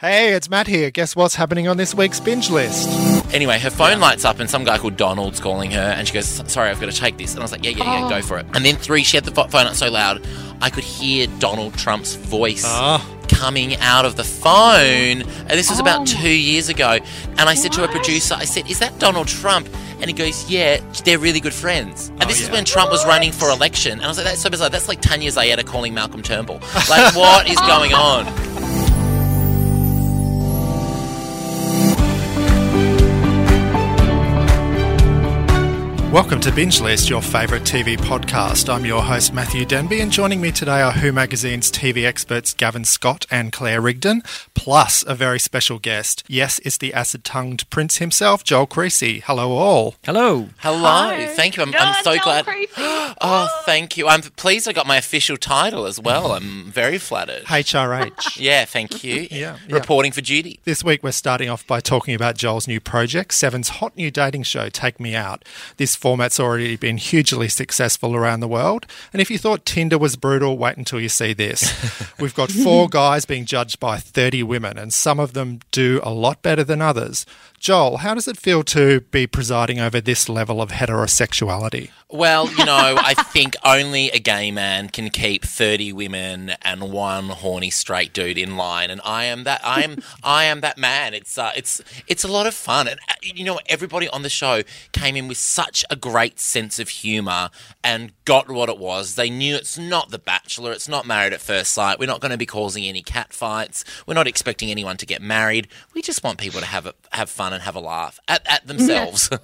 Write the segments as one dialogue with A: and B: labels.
A: Hey, it's Matt here. Guess what's happening on this week's binge list?
B: Anyway, her phone lights up and some guy called Donald's calling her and she goes, Sorry, I've got to take this. And I was like, Yeah, yeah, yeah, go for it. And then three, she had the pho- phone up so loud, I could hear Donald Trump's voice
A: Ah.
B: coming out of the phone. And this was about two years ago. And I said to her producer, I said, Is that Donald Trump? And he goes, Yeah, they're really good friends. And this is
A: yeah.
B: when Trump was running for election. And I was like, That's so bizarre. That's like Tania Zaetta calling Malcolm Turnbull. Like, what is going on?
A: Welcome to Binge List, your favourite TV podcast. I'm your host, Matthew Denby, and joining me today are Who Magazine's TV experts Gavin Scott and Claire Rigdon, plus a very special guest. Yes, it's the acid tongued prince himself, Joel Creasy. Hello, all.
C: Hello.
B: Hello. Thank you. I'm, I'm so glad.
D: Creepy.
B: Oh, thank you. I'm pleased I got my official title as well. I'm very flattered.
A: HRH.
B: Yeah, thank you.
A: Yeah, yeah.
B: Reporting for duty.
A: This week, we're starting off by talking about Joel's new project, Seven's hot new dating show, Take Me Out. This format's already been hugely successful around the world. And if you thought Tinder was brutal, wait until you see this. We've got four guys being judged by 30 women, and some of them do a lot better than others. Joel, how does it feel to be presiding over this level of heterosexuality?
B: Well, you know, I think only a gay man can keep 30 women and one horny straight dude in line and I am that I am I am that man. It's uh, it's it's a lot of fun and uh, you know everybody on the show came in with such a great sense of humor and got what it was. They knew it's not The Bachelor, it's not Married at First Sight. We're not going to be causing any cat fights. We're not expecting anyone to get married. We just want people to have a, have fun and have a laugh at, at themselves.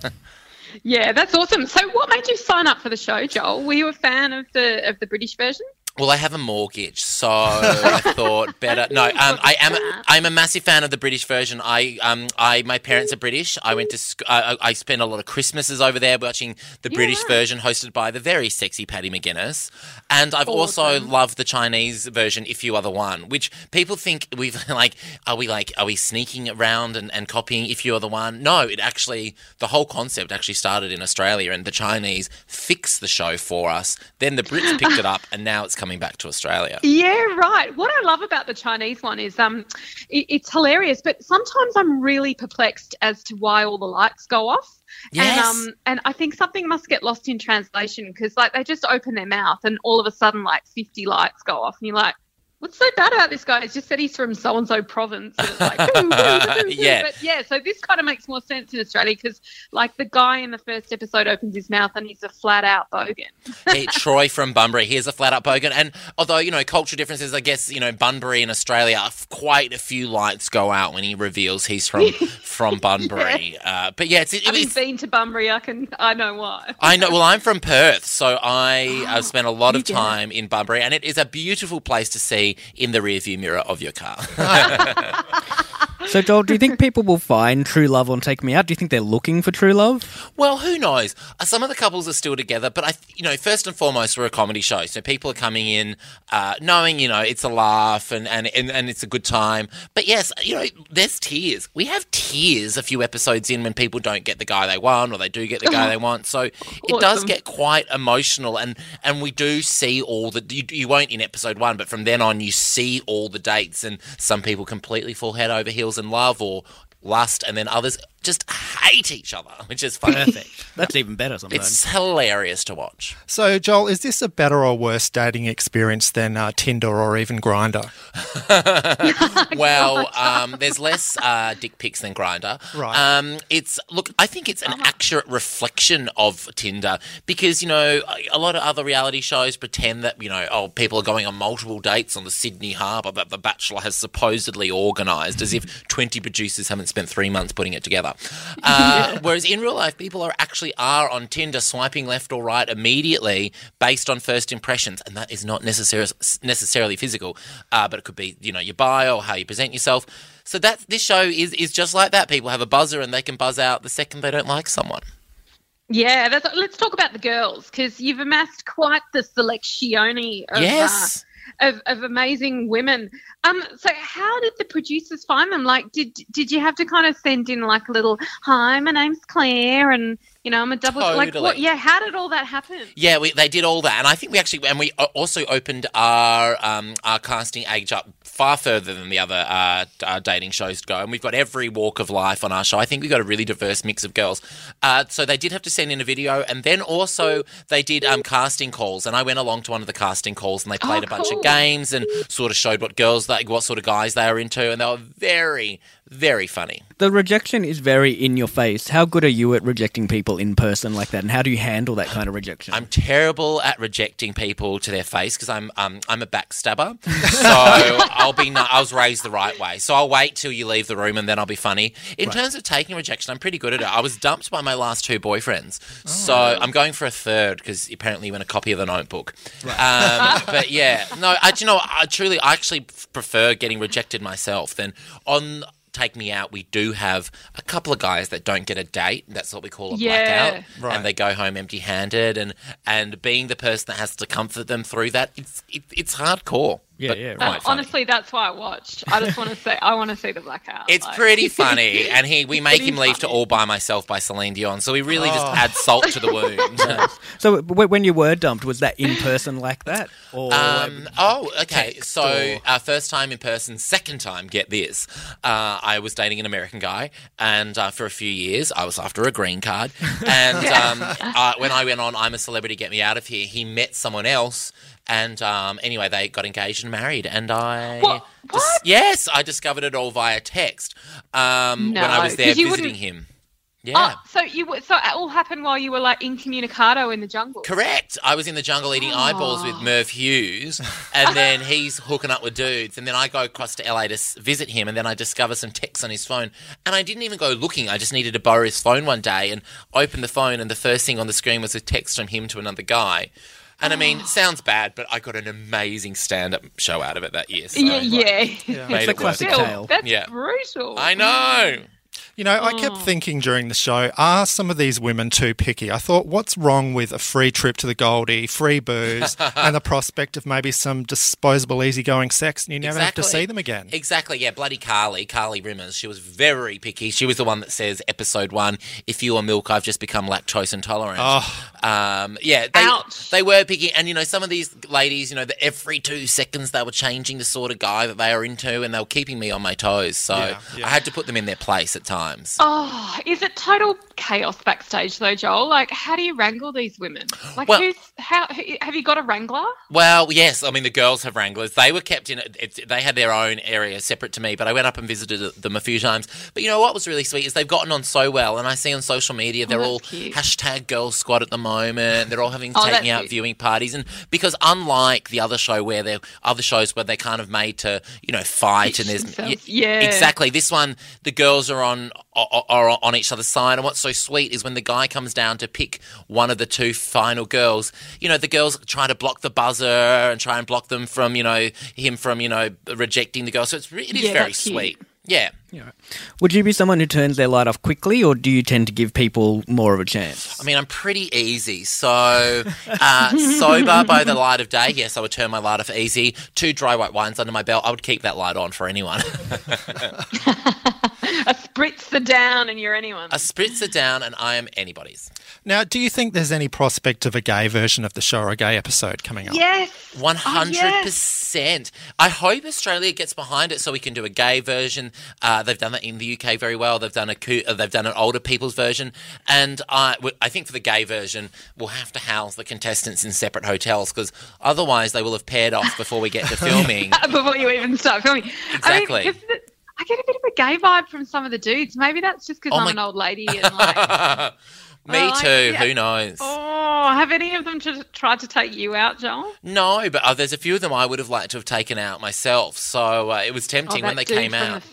D: Yeah, that's awesome. So, what made you sign up for the show, Joel? Were you a fan of the of the British version?
B: Well, I have a mortgage, so I thought better. No, um, I am. I'm a massive fan of the British version. I, um, I, my parents are British. I went to. sc- I, I spent a lot of Christmases over there watching the British version, hosted by the very sexy Paddy McGuinness. And I've also loved the Chinese version, If You Are the One, which people think we've like. Are we like? Are we sneaking around and, and copying If You Are the One? No, it actually. The whole concept actually started in Australia, and the Chinese fixed the show for us. Then the Brits picked it up, and now it's coming back to Australia.
D: Yeah, right. What I love about the Chinese one is um, it, it's hilarious, but sometimes I'm really perplexed as to why all the lights go off.
B: Yes.
D: And um, and I think something must get lost in translation because like they just open their mouth and all of a sudden like 50 lights go off and you're like. What's so bad about this guy? It's just said he's from so and so province. And like, "Ooh, ooh, ooh, ooh."
B: Yeah.
D: But yeah, so this kind of makes more sense in Australia because, like, the guy in the first episode opens his mouth and he's a flat out bogan.
B: hey, Troy from Bunbury. Here's a flat out bogan. And although, you know, cultural differences, I guess, you know, Bunbury in Australia, quite a few lights go out when he reveals he's from from Bunbury. Uh, but yeah, it's, it,
D: Having
B: it's
D: been to Bunbury, I can I know why.
B: I know. Well, I'm from Perth, so I have spent a lot of
D: get it.
B: time in Bunbury, and it is a beautiful place to see in the rearview mirror of your car.
C: So, Joel, do you think people will find true love on Take Me Out? Do you think they're looking for true love?
B: Well, who knows? Uh, Some of the couples are still together, but I, you know, first and foremost, we're a comedy show, so people are coming in uh, knowing, you know, it's a laugh and, and and and it's a good time. But yes, you know, there's tears. We have tears a few episodes in when people don't get the guy they want, or they do get the guy they want. So it does get quite emotional, and and we do see all the you, you won't in episode one, but from then on, you see all the dates, and some people completely fall head over heels in love or lust, and then others just hate each other, which is fun.
C: Perfect. That's even better sometimes.
B: It's hilarious to watch.
A: So, Joel, is this a better or worse dating experience than uh, Tinder or even Grindr?
B: Well, um, there's less uh, dick pics than Grindr.
A: Right.
B: Um, it's look. I think it's an accurate reflection of Tinder because you know a lot of other reality shows pretend that you know oh people are going on multiple dates on the Sydney Harbour that The Bachelor has supposedly organised, as if 20 producers haven't spent three months putting it together. Uh, Whereas in real life, people are actually are on Tinder swiping left or right immediately based on first impressions, and that is not necessarily necessarily physical, uh, but it could be you know your bio or how you present yourself. So that this show is is just like that. People have a buzzer and they can buzz out the second they don't like someone.
D: Yeah, that's, let's talk about the girls because you've amassed quite the selection of,
B: Yes.
D: uh, of of amazing women. Um, so how did the producers find them? Like, did did you have to kind of send in like a little hi, my name's Claire, and you know I'm a double like what?
B: Totally.
D: Yeah, how did all that happen?
B: Yeah, we, they did all that, and I think we actually, and we also opened our um, our casting age up far further than the other uh, uh, dating shows go, and we've got every walk of life on our show. I think we've got a really diverse mix of girls. Uh, so they did have to send in a video, and then also they did um, casting calls, and I went along to one of the casting calls, and they played
D: Oh,
B: a bunch
D: cool.
B: of games and sort of showed what girls, like what sort of guys they are into, and they were very, very funny.
C: The rejection is very in your face. How good are you at rejecting people in person like that, and how do you handle that kind of rejection?
B: I'm terrible at rejecting people to their face because I'm um, I'm a backstabber. So I'll be not, I was raised the right way. So I'll wait till you leave the room and then I'll be funny. In terms of taking rejection, I'm pretty good at it. I was dumped by my last two boyfriends, so I'm going for a third because apparently you want a copy of the Notebook. Um, but yeah, no, I do you know I truly I actually prefer getting rejected myself than on. Take me out. We do have a couple of guys that don't get a date. That's what we call a
D: Yeah.
B: blackout
A: Right.
B: and they go home empty-handed and and being the person that has to comfort them through that it's it, it's hardcore
C: Yeah,
B: but
C: yeah,
B: quite
C: right.
D: Honestly, that's why I watched. I just want to say I want to see the blackout.
B: it's
D: like-
B: pretty funny and he we make
D: pretty
B: him leave to all by myself by Celine Dion so we really just add salt to the wound
C: so when you were dumped, was that in person like that, or
B: Um, oh, okay. So,
C: or-
B: uh, first time in person, second time, get this. Uh, I was dating an American guy, and uh, for a few years, I was after a green card. And um, uh, when I went on I'm a Celebrity, Get Me Out of Here, he met someone else. And um, anyway, they got engaged and married. And I.
D: What?
B: dis-
D: What?
B: yes, I discovered it all via text um, when I was there visiting
D: wouldn't-
B: him. Yeah.
D: Oh, so you so it all happened while you were like incommunicado in the jungle.
B: Correct. I was in the jungle eating eyeballs with Merv Hughes, and then he's hooking up with dudes, and then I go across to LA to visit him, and then I discover some texts on his phone, and I didn't even go looking. I just needed to borrow his phone one day, and open the phone, and the first thing on the screen was a text from him to another guy. And I mean, it sounds bad, but I got an amazing stand-up show out of it that year. So
D: Yeah, yeah.
B: made
C: It's a
B: it worth it.
C: classic tale.
D: That's
B: Yeah.
D: brutal.
B: I know.
A: You know, I kept thinking during the show, are some of these women too picky? I thought, what's wrong with a free trip to the Goldie, free booze, and the prospect of maybe some disposable, easygoing sex, and you never have to see them again?
B: Exactly, yeah. Bloody Carly, Carly Rimmers. She was very picky. She was the one that says, episode one, if you are milk, I've just become lactose intolerant.
A: Oh.
B: Um, yeah, they,
D: Ouch.
B: they were picky. And, you know, some of these ladies, you know, that every two seconds they were changing the sort of guy that they were into and they were keeping me on my toes. So
A: Yeah, yeah.
B: I had to put them in their place at times.
D: Oh, is it total chaos backstage though, Joel? Like, how do you wrangle these women? Like,
B: Well-
D: who's how? Have you got a wrangler?
B: Well, yes. I mean, the girls have wranglers. They were kept in. It, they had their own area separate to me, but I went up and visited them a few times. But you know what was really sweet is they've gotten on so well, and I see on social media they're
D: Oh,
B: all
D: cute.
B: hashtag Girl Squad at the moment. They're all having
D: Oh,
B: me out
D: cute.
B: viewing parties, and because unlike the other show where they're other shows where they're kind of made to you know fight and there's.
D: Yeah.
B: exactly this one the girls are on are, are on each other's side, and what's so sweet is when the guy comes down to pick one of the two final girls. You know, the girls try to block the buzzer and try and block them from you know him from you know rejecting the girl. So it's re- it is
D: Yeah,
B: very
D: that's cute.
B: sweet. Yeah.
C: would you be someone who turns their light off quickly, or do you tend to give people more of a chance?
B: I mean, I'm pretty easy. So, uh, sober by the light of day, yes, I would turn my light off easy. Two dry white wines under my belt, I would keep that light on for anyone.
D: A spritzer down, and you're anyone.
B: a spritzer down, and I am anybody's.
A: Now, do you think there's any prospect of a gay version of the show or a gay episode coming up?
D: yes.
B: One
D: Oh,
B: hundred percent. I hope Australia gets behind it so we can do a gay version. Uh, they've done that in the UK very well. They've done a coo- uh, they've done an older people's version, and I w- I think for the gay version we'll have to house the contestants in separate hotels because otherwise they will have paired off before we get to filming.
D: Before you even start filming.
B: Exactly.
D: I, mean, 'cause the- I get a bit of a gay vibe from some of the dudes. Maybe that's just because
B: Oh
D: I'm
B: my-
D: an old lady and like.
B: Me
D: Oh, I-
B: too.
D: yeah.
B: Who knows?
D: Oh, have any of them tried to take you out, Joel?
B: No, but uh, there's a few of them I would have liked to have taken out myself. So uh, it was
D: Oh,
B: tempting when they came out.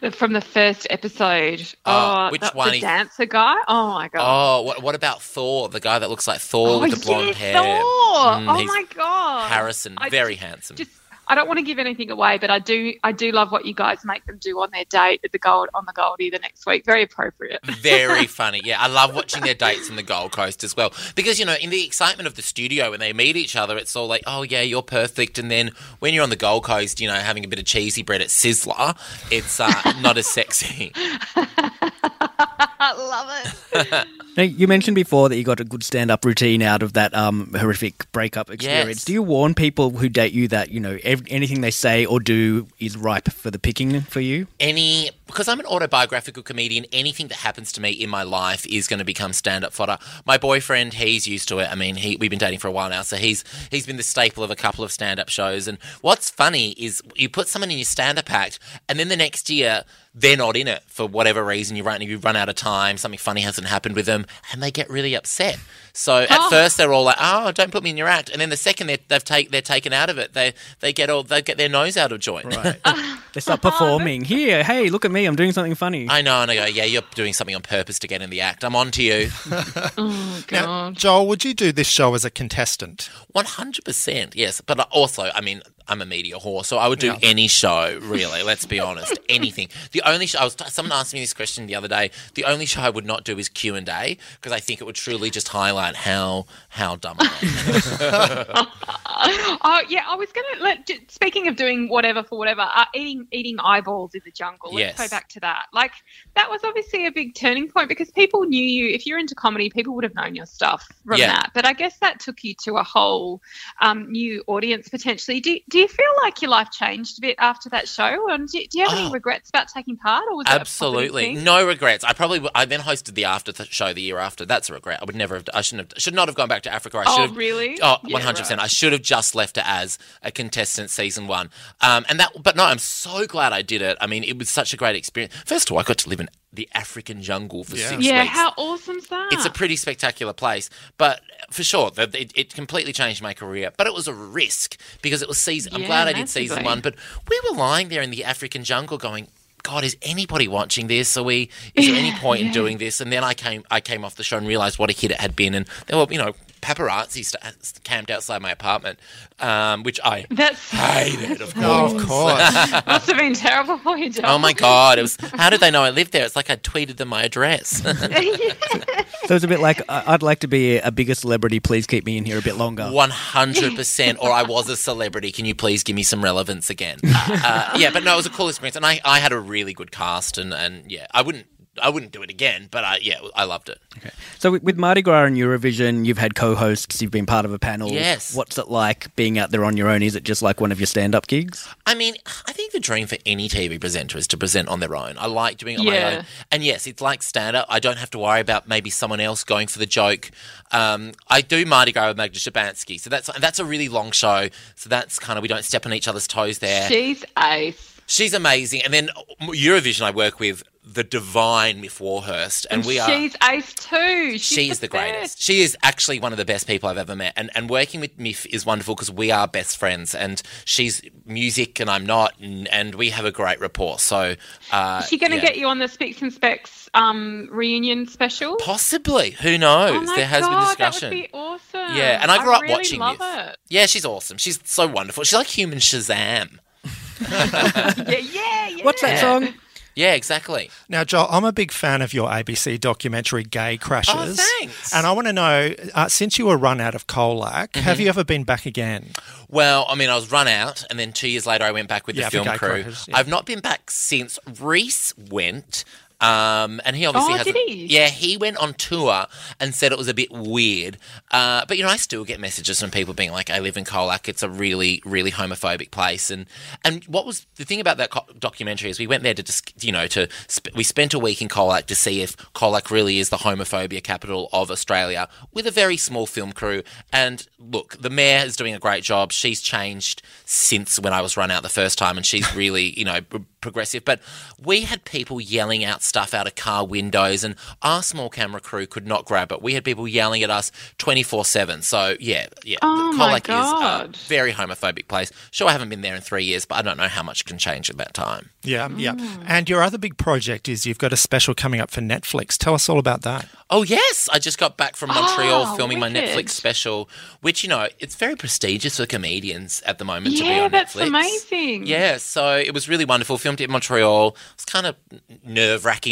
D: The, from the first episode.
B: Oh,
D: Oh,
B: which
D: that-
B: one
D: The dancer guy. Oh my god.
B: Oh, what, what about Thor? The guy that looks like Thor
D: Oh,
B: with the blonde
D: yeah,
B: hair.
D: Thor.
B: Mm,
D: oh my god.
B: Harrison,
D: I
B: very handsome.
D: Just, I don't want to give anything away, but I do. I do love what you guys make them do on their date at the Gold on the Goldie the next week. Very appropriate.
B: Very funny. Yeah, I love watching their dates in the Gold Coast as well. Because, you know, in the excitement of the studio when they meet each other, it's all like, oh, yeah, you're perfect. And then when you're on the Gold Coast, you know, having a bit of cheesy bread at Sizzler, it's uh, not as sexy.
D: I love it.
C: Now, you mentioned before that you got a good stand-up routine out of that um, horrific breakup experience.
B: Yes.
C: Do you warn people who date you that you know ev- anything they say or do is ripe for the picking for you?
B: any because I'm an autobiographical comedian, anything that happens to me in my life is going to become stand-up fodder. My boyfriend, he's used to it. I mean, he, we've been dating for a while now, so he's he's been the staple of a couple of stand-up shows. And what's funny is you put someone in your stand-up act, and then the next year they're not in it for whatever reason. You run you run out of time, something funny hasn't happened with them, and they get really upset. So at
D: Oh.
B: first they're all like, "Oh, don't put me in your act," and then the second they're, they've take they're taken out of it, they they get all they get their nose out of joint.
C: Right. they start performing. Here, hey, look at me, I'm doing something funny.
B: I know, and I go, yeah, you're doing something on purpose to get in the act. I'm on to you.
D: Oh
A: Now. Joel, would you do this show as a contestant?
B: 100%, yes. But also, I mean, I'm a media whore, so I would do any show, really. Let's be honest. Anything. The only show, I was, someone asked me this question the other day. The only show I would not do is Q&A because I think it would truly just highlight how, how dumb I am.
D: Oh yeah, I was gonna let. j- Speaking of doing whatever for whatever, uh, eating eating eyeballs in the jungle. Let's
B: Yes.
D: go back to that. Like that was obviously a big turning point because people knew you. If you're into comedy, people would have known your stuff from
B: Yeah.
D: that. But I guess that took you to a whole um, new audience potentially. Do Do you feel like your life changed a bit after that show? And do, do you have
B: Oh.
D: any regrets about taking part? Or was
B: Absolutely, no regrets. I probably I then hosted the after th- show the year after. That's a regret. I would never have. I shouldn't have. Should not have gone back to Africa. I should
D: Oh
B: have.
D: really?
B: Oh, 100 percent. I should have just left it as a contestant season one. Um, and that, but no, I'm so glad I did it. I mean, it was such a great experience. First of all, I got to live in the African jungle for
A: Yeah.
B: six
D: Yeah,
B: weeks.
D: Yeah, how awesome's that?
B: It's a pretty spectacular place, but for sure, the, it, it completely changed my career. But it was a risk because it was season. I'm glad I did season
D: massively.
B: one, but we were lying there in the African jungle, going, "God, is anybody watching this? Are we? Is there any point in doing this?" And then I came, I came off the show and realized what a hit it had been, and there were, you know, paparazzi st- camped outside my apartment, um, which I
D: That's
B: hated, of course.
A: Oh, of course.
D: must have been terrible for you, Joel.
B: Oh my god! It was. How did they know I lived there? It's like I tweeted them my address.
C: So it's a bit like I- I'd like to be a bigger celebrity. Please keep me in here a bit longer.
B: One hundred percent. Or I was a celebrity. Can you please give me some relevance again? Uh, yeah, but no, it was a cool experience, and I, I had a really good cast, and, and yeah, I wouldn't I wouldn't do it again, but I, yeah, I loved it. Okay.
C: So with- with Mardi Gras and Eurovision, you've had co-hosts, you've been part of a panel.
B: Yes.
C: What's it like being out there on your own? Is it just like one of your stand-up gigs?
B: I mean, I think the dream for any TV presenter is to present on their own. I like doing it on my own. And yes, it's like stand up. I don't have to worry about maybe someone else going for the joke. Um, I do Mardi Gras with Magda Szubanski. So that's that's a really long show. So that's kind of, we don't step on each other's toes there.
D: She's ace.
B: She's amazing. And then Eurovision, I work with the divine Myf Warhurst. And we are.
D: She's ace too. She's
B: She is the greatest. She is actually one of the best people I've ever met. And, and working with Myf is wonderful because we are best friends. And she's music and I'm not. And, and we have a great rapport. So. Uh,
D: Is she going to
B: yeah.
D: get you on the Spicks and Specks um, reunion special?
B: Possibly. Who knows?
D: Oh
B: there has
D: God,
B: been discussion.
D: That would be awesome.
B: Yeah, and I grew up
D: really
B: watching
D: love
B: Myf.
D: it.
B: Yeah, she's awesome. She's so wonderful. She's like human Shazam.
D: Yeah, yeah, yeah.
C: What's that song?
B: Yeah, exactly.
A: Now, Joel, I'm a big fan of your ABC documentary, Gay Crashes.
B: Oh, thanks.
A: And I want to know, uh, since you were run out of Colac,
B: Mm-hmm.
A: have you ever been back again?
B: Well, I mean, I was run out, and then two years later, I went back with
A: Yeah,
B: the film
A: Gay
B: crew.
A: Crashes, yeah.
B: I've not been back since. Reese went. Um, and he obviously
D: Oh,
B: has. Yeah, he went on tour and said it was a bit weird. Uh, but you know, I still get messages from people being like, "I live in Colac. It's a really, really homophobic place." And and what was the thing about that co- documentary is we went there to just you know to sp- we spent a week in Colac to see if Colac really is the homophobia capital of Australia with a very small film crew. And look, the mayor is doing a great job. She's changed since when I was run out the first time, and she's really you know. Progressive, but we had people yelling outside stuff out of car windows, and our small camera crew could not grab it. We had people yelling at us 24 7. So, yeah, yeah.
D: Oh
B: Cold
D: my
B: Lake is a very homophobic place. Sure, I haven't been there in three years, but I don't know how much can change in that time.
A: Yeah, yeah.
D: Mm.
A: And your other big project is you've got a special coming up for Netflix. Tell us all about that.
B: Oh yes, I just got back from Montreal
D: Oh,
B: filming my. Netflix special, which you know it's very prestigious for comedians at the moment to be
D: Yeah,
B: on
D: that's
B: Netflix.
D: amazing.
B: Yeah, so it was really wonderful. Filmed it in Montreal. It was kind of nerve wracking.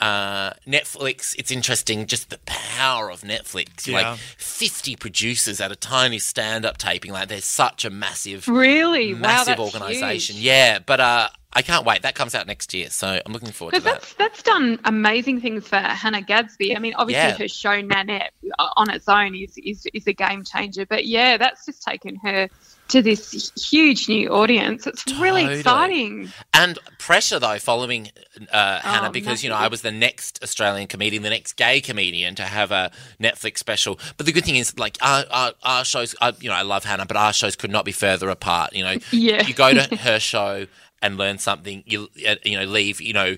B: Uh, Netflix, it's interesting just the power of Netflix.
A: Yeah.
B: Like 50 producers at a tiny stand up taping. Like, they're such a massive,
D: Really?
B: massive
D: that's
B: organization.
D: huge.
B: Yeah, but uh, I can't wait. That comes out next year. So I'm looking forward to
D: Because
B: that.
D: that's that's done amazing things for Hannah Gadsby. I mean, obviously
B: Yeah.
D: her show Nanette uh, on its own is, is is a game changer. But yeah, that's just taken her to this huge new audience. It's really exciting.
B: And pressure though, following uh, Hannah,
D: Oh,
B: because you know I was the next Australian comedian, the next gay comedian to have a Netflix special. But the good thing is, like our our, our shows, I, you know, I love Hannah, but our shows could not be further apart. You know,
D: Yeah.
B: you go to her show and learn something. You uh, you know leave you know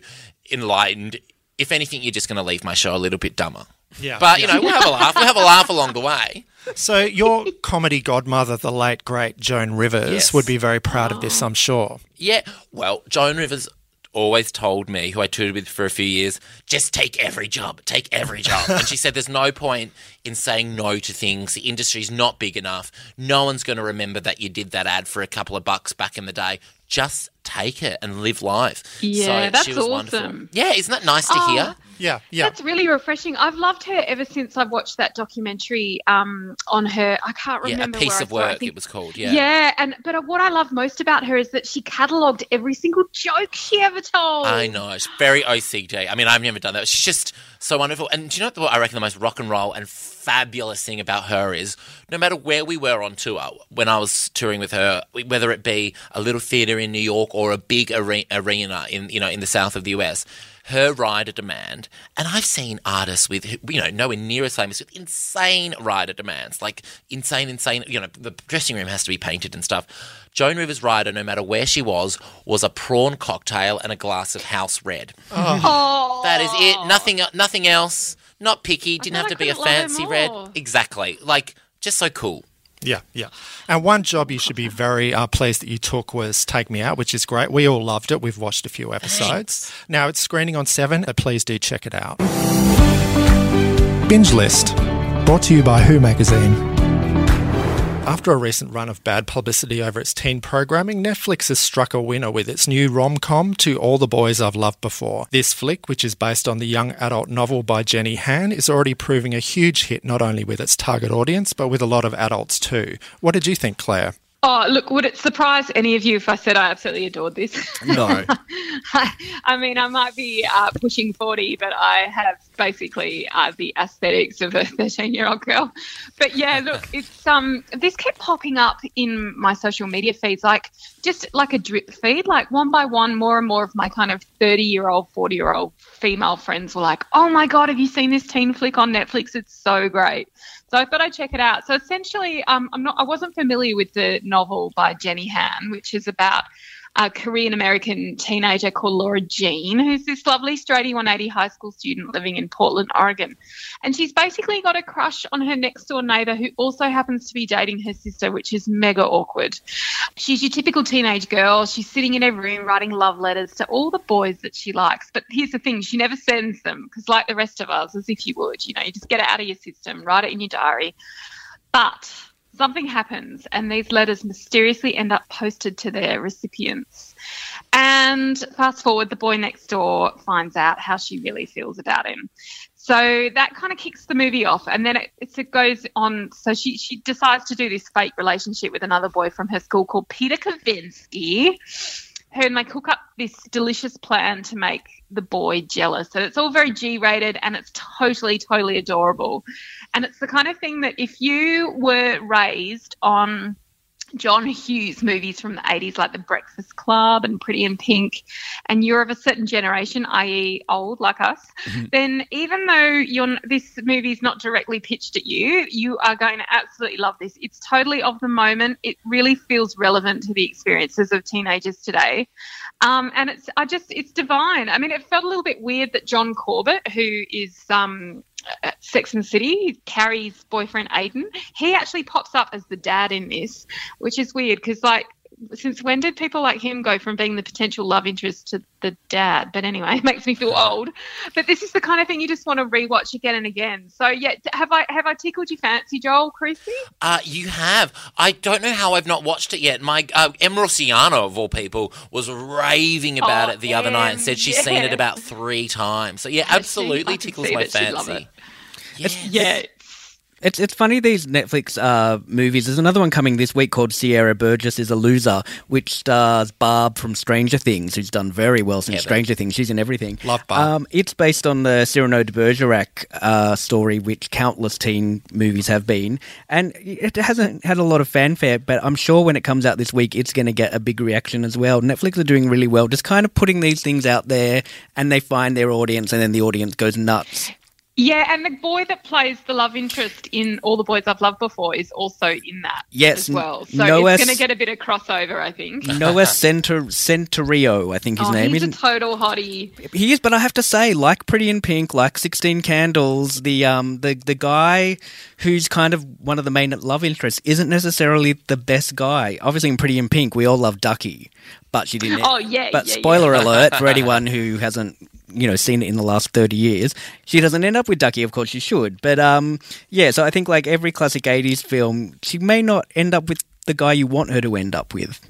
B: enlightened. If anything, you're just going to leave my show a little bit dumber.
A: Yeah.
B: But you know, we'll have a laugh. We'll have a laugh along the way.
A: So your comedy godmother, the late great Joan Rivers,
B: Yes.
A: would be very proud of this, ah. I'm sure.
B: Yeah, well, Joan Rivers always told me, who I tutored with for a few years, just take every job, take every job. and she said there's no point in saying no to things. The industry's not big enough. No one's going to remember that you did that ad for a couple of bucks back in the day. Just take it and live life.
D: Yeah,
B: so
D: that's
B: she was wonderful.
D: awesome.
B: Yeah, isn't that nice to
D: Oh,
B: hear?
A: Ah, Yeah, yeah.
D: That's really refreshing. I've loved her ever since I watched that documentary um, on her. I can't
B: Yeah, a
D: remember.
B: piece of
D: it.
B: Work,
D: think-
B: it was called. Yeah.
D: Yeah, and but what I love most about her is that she catalogued every single joke she ever told.
B: I know. It's very OCD. I mean, I've never done that. She's just so wonderful. And do you know what I reckon the most rock and roll and fabulous thing about her is no matter where we were on tour, when I was touring with her, whether it be a little theatre in New York or a big arena in, you know, in the south of the US, her rider demand, and I've seen artists with, you know, nowhere near as famous with insane rider demands, like insane, insane, you know, the dressing room has to be painted and stuff. Joan Rivers' rider, no matter where she was, was a prawn cocktail and a glass of house red.
D: oh, oh.
B: That is it. Nothing, nothing else. Not picky. Didn't have to be a
D: couldn't love her
B: fancy red. Exactly. Like just so cool.
A: Yeah, yeah. And one job you should be very uh, pleased that you took was Take Me Out, which is great. We all loved it. We've watched a few episodes. Now it's screening on 7. Uh, please do check it out. Binge List, brought to you by Who Magazine. After a recent run of bad publicity over its teen programming, Netflix has struck a winner with its new rom com To All the Boys I've Loved Before. This flick, which is based on the young adult novel by Jenny Han, is already proving a huge hit not only with its target audience, but with a lot of adults too. What did you think, Claire?
D: Oh, look, would it surprise any of you if I said I absolutely adored this?
C: No.
D: I mean, I might be uh, pushing 40, but I have basically uh, the aesthetics of a 13 year old girl. But yeah, look, it's um, this kept popping up in my social media feeds, like just like a drip feed, like one by one, more and more of my kind of 30 year old, 40 year old female friends were like, oh my God, have you seen this teen flick on Netflix? It's so great. So I thought I'd check it out. So essentially, um, I'm not, I wasn't familiar with the novel by Jenny Han, which is about a Korean American teenager called Lara Jean, who's this lovely straighty 180 high school student living in Portland, Oregon. And she's basically got a crush on her next door neighbor who also happens to be dating her sister, which is mega awkward. She's your typical teenage girl. She's sitting in her room writing love letters to all the boys that she likes. But here's the thing she never sends them because, like the rest of us, as if you would, you know, you just get it out of your system, write it in your diary. But something happens and these letters mysteriously end up posted to their recipients. And fast forward, the boy next door finds out how she really feels about him. So that kind of kicks the movie off, and then it, it goes on. So she she decides to do this fake relationship with another boy from her school called Peter Kavinsky. Her and they cook up this delicious plan to make the boy jealous. And it's all very G rated and it's totally, totally adorable. And it's the kind of thing that if you were raised on John Hughes movies from the 80s, like The Breakfast Club and Pretty in Pink, and you're of a certain generation, i.e., old like us, then even though you're, this movie's not directly pitched at you, you are going to absolutely love this. It's totally of the moment. It really feels relevant to the experiences of teenagers today. Um, and it's, I just, it's divine. I mean, it felt a little bit weird that John Corbett, who is um, Uh, Sex and City, Carrie's boyfriend Aidan, he actually pops up as the dad in this, which is weird because, like, since when did people like him go from being the potential love interest to the dad? But anyway, it makes me feel old. But this is the kind of thing you just want to rewatch again and again. So yeah, have I have I tickled your fancy, Joel Creasy?
B: Uh, you have. I don't know how I've not watched it yet. My uh, Em Rusciano, of all people, was raving about
D: Oh,
B: it the other night and said she's seen it about three times. So yeah,
D: she
B: absolutely
D: fucking
B: tickles my
D: that she'd love
B: fancy. Yes.
D: Yeah.
C: It's it's funny these Netflix uh, movies. There's another one coming this week called Sierra Burgess is a Loser, which stars Barb from Stranger Things, who's done very well since
B: Yeah,
C: Stranger Things. She's in everything.
A: Love Barb.
C: Um, it's based on the Cyrano de Bergerac uh, story, which countless teen movies have been, and it hasn't had a lot of fanfare. But I'm sure when it comes out this week, it's going to get a big reaction as well. Netflix are doing really well, just kind of putting these things out there, and they find their audience, and then the audience goes nuts.
D: Yeah, and the boy that plays the love interest in All the Boys I've Loved Before is also in that
C: Yes,
D: as well. So
C: Noah
D: it's going to get a bit of crossover, I think.
C: Noah Center Centineo, I think his
D: oh,
C: name
D: he's
C: isn't.
D: a total hottie.
C: He is, but I have to say, like Pretty in Pink, like Sixteen Candles, the um the the guy who's kind of one of the main love interests isn't necessarily the best guy. Obviously, in Pretty in Pink, we all love Ducky, but she didn't.
D: Oh, yeah,
C: But
D: yeah,
C: spoiler alert for anyone who hasn't you know seen it in the last 30 years she doesn't end up with ducky of course she should but um yeah so i think like every classic 80s film she may not end up with the guy you want her to end up with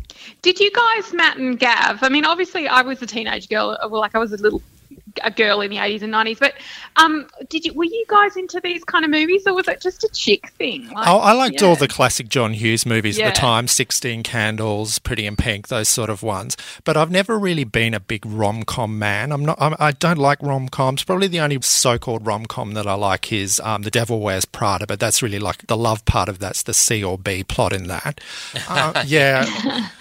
D: Did you guys, Matt and Gav? I mean, obviously, I was a teenage girl. Well, like I was a little a girl in the eighties and nineties. But um, did you were you guys into these kind of movies, or was it just a chick thing? Like,
A: Oh, I liked
D: yeah.
A: all the classic John Hughes movies at the time, 16 Candles, Pretty in Pink, those sort of ones. But I've never really been a big rom com man. I'm not. I'm, I don't like rom coms. Probably the only so called rom com that I like is um, The Devil Wears Prada, but that's really like the love part of that's the C or B plot in that. Uh, yeah.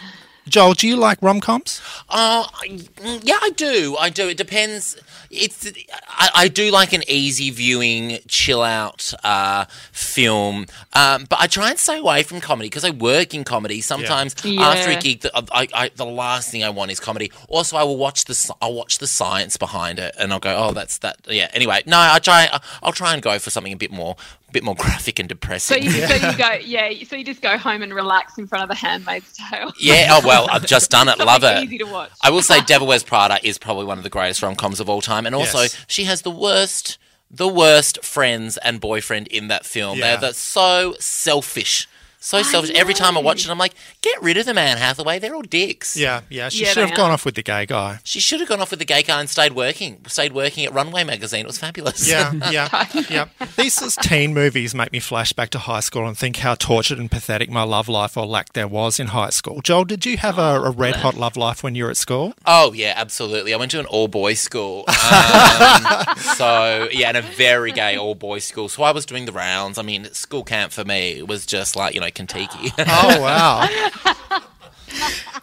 A: Joel, do you like rom coms?
B: Oh, I- mm, yeah, I do. I do. It depends. It's. I, I do like an easy viewing, chill out uh, film, um, but I try and stay away from comedy because I work in comedy. Sometimes
D: Yeah.
B: after a gig, the, I, I, the last thing I want is comedy. Also, I will watch the I'll watch the science behind it, and I'll go, oh, that's that. Yeah. Anyway, no, I try. I'll try and go for something a bit more, a bit more graphic and
D: So
B: depressing.
D: you, so you go, yeah. So you just go home and relax in front of The Handmaid's Tale.
B: yeah. Oh well, I've just done it. Love it.
D: Easy to watch.
B: I will say Devil Wears Prada is probably one of the greatest rom coms of all time, and also
A: Yes.
B: she has the worst, the worst friends and boyfriend in that film.
A: Yeah.
B: They're, the so selfish, so selfish. Every time I watch it, I'm like, get rid of the man Hathaway. They're all dicks.
A: Yeah, yeah. She
D: Yeah,
A: should
D: they
A: have gone
D: are.
A: off with the gay guy.
B: She should have gone off with the gay guy and stayed working. Stayed working at Runway magazine. It was fabulous.
A: Yeah, yeah, yeah. These as teen movies make me flash back to high school and think how tortured and pathetic my love life or lack there was in high school. Joel, did you have a, a red hot love life when you were at school?
B: Oh yeah, absolutely. I went to an all boys school, um, so yeah, and a very gay all boys school. So I was doing the rounds. I mean, school camp for me was just like you know Kentucky.
A: Oh wow!